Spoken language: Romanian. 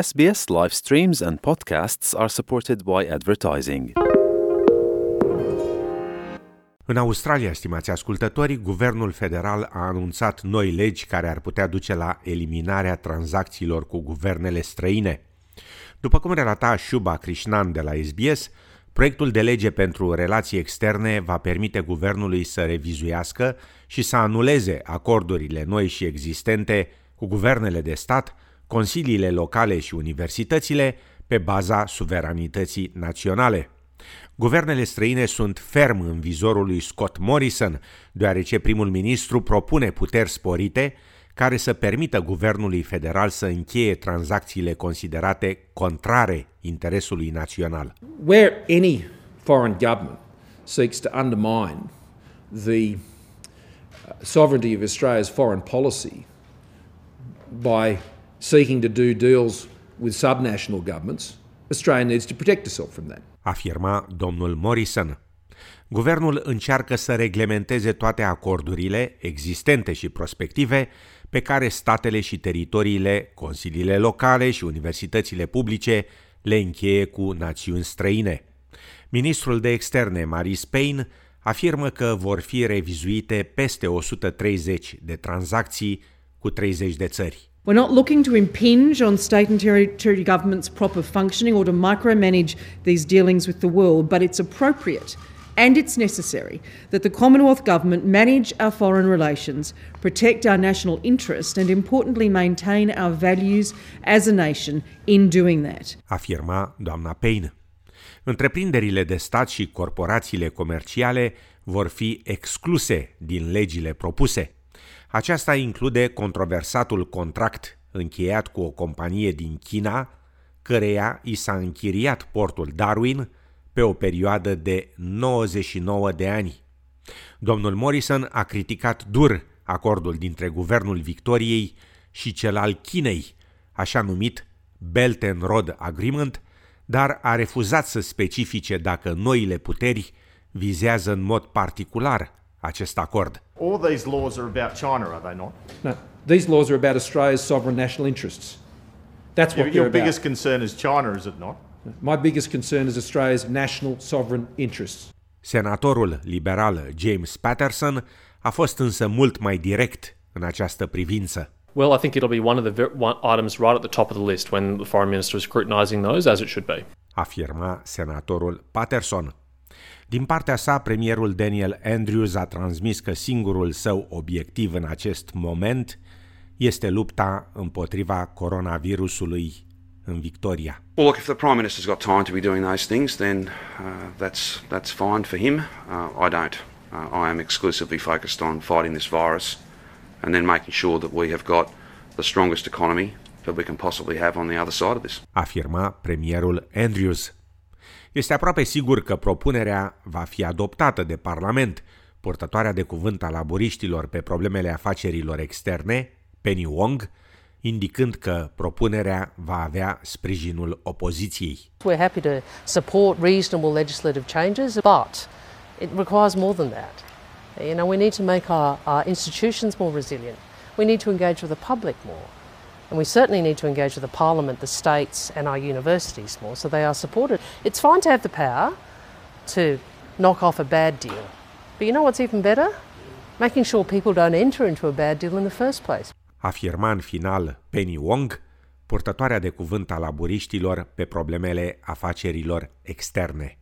SBS live streams and podcasts are supported by advertising. În Australia, stimați ascultători, guvernul federal a anunțat noi legi care ar putea duce la eliminarea tranzacțiilor cu guvernele străine. După cum relata Shuba Krishnan de la SBS, proiectul de lege pentru relații externe va permite guvernului să revizuiască și să anuleze acordurile noi și existente cu guvernele de stat, consiliile locale și universitățile pe baza suveranității naționale. Guvernele străine sunt ferm în vizorul lui Scott Morrison, deoarece primul ministru propune puteri sporite care să permită guvernului federal să încheie tranzacțiile considerate contrare interesului național. Where any foreign government seeks to undermine the uh, sovereignty of Australia's foreign policy by seeking to do deals with subnational governments, Australia needs to protect itself from that. Afirma domnul Morrison. Guvernul încearcă să reglementeze toate acordurile existente și prospective pe care statele și teritoriile, consiliile locale și universitățile publice le încheie cu națiuni străine. Ministrul de externe, Marie Payne, afirmă că vor fi revizuite peste 130 de tranzacții cu 30 de țări. We're not looking to impinge on state and territory governments' proper functioning or to micromanage these dealings with the world, but it's appropriate and it's necessary that the Commonwealth Government manage our foreign relations, protect our national interest, and importantly maintain our values as a nation in doing that. Afirma doamna Payne. Întreprinderile de stat și corporațiile comerciale vor fi excluse din legile propuse. Aceasta include controversatul contract încheiat cu o companie din China, căreia i s-a închiriat portul Darwin pe o perioadă de 99 de ani. Domnul Morrison a criticat dur acordul dintre guvernul Victoriei și cel al Chinei, așa numit Belt and Road Agreement, dar a refuzat să specifice dacă noile puteri vizează în mod particular acest acord. All these laws are about China, are they not? No, these laws are about Australia's sovereign national interests. That's what Your, they're your about. biggest concern is China, is it not? My biggest concern is Australia's national sovereign interests. Senatorul liberal James Patterson a fost însă mult mai direct în această privință. Well, I think it'll be one of the items right at the top of the list when the foreign minister is scrutinising those, as it should be. afirma senatorul Patterson. Din partea sa, premierul Daniel Andrews a transmis că singurul său obiectiv în acest moment este lupta împotriva coronavirusului în Victoria. Well, look, if the Prime Minister's got time to be doing those things, then uh, that's, that's fine for him. Uh, I don't. Uh, I am exclusively focused on fighting this virus and then making sure that we have got the strongest economy that we can possibly have on the other side of this. afirma premierul Andrews. Este aproape sigur că propunerea va fi adoptată de Parlament. Purtătoarea de cuvânt a laburiștilor pe problemele afacerilor externe, Penny Wong, indicând că propunerea va avea sprijinul opoziției. We're happy to support reasonable legislative changes, but it requires more than that. You know, we need to make our, our institutions more resilient. We need to engage with the public more. And we certainly need to engage with the Parliament, the states, and our universities more so they are supported. It's fine to have the power to knock off a bad deal. But you know what's even better? Making sure people don't enter into a bad deal in the first place. afirma în final Penny Wong, purtătoarea de cuvânt a laburiștilor pe problemele afacerilor externe.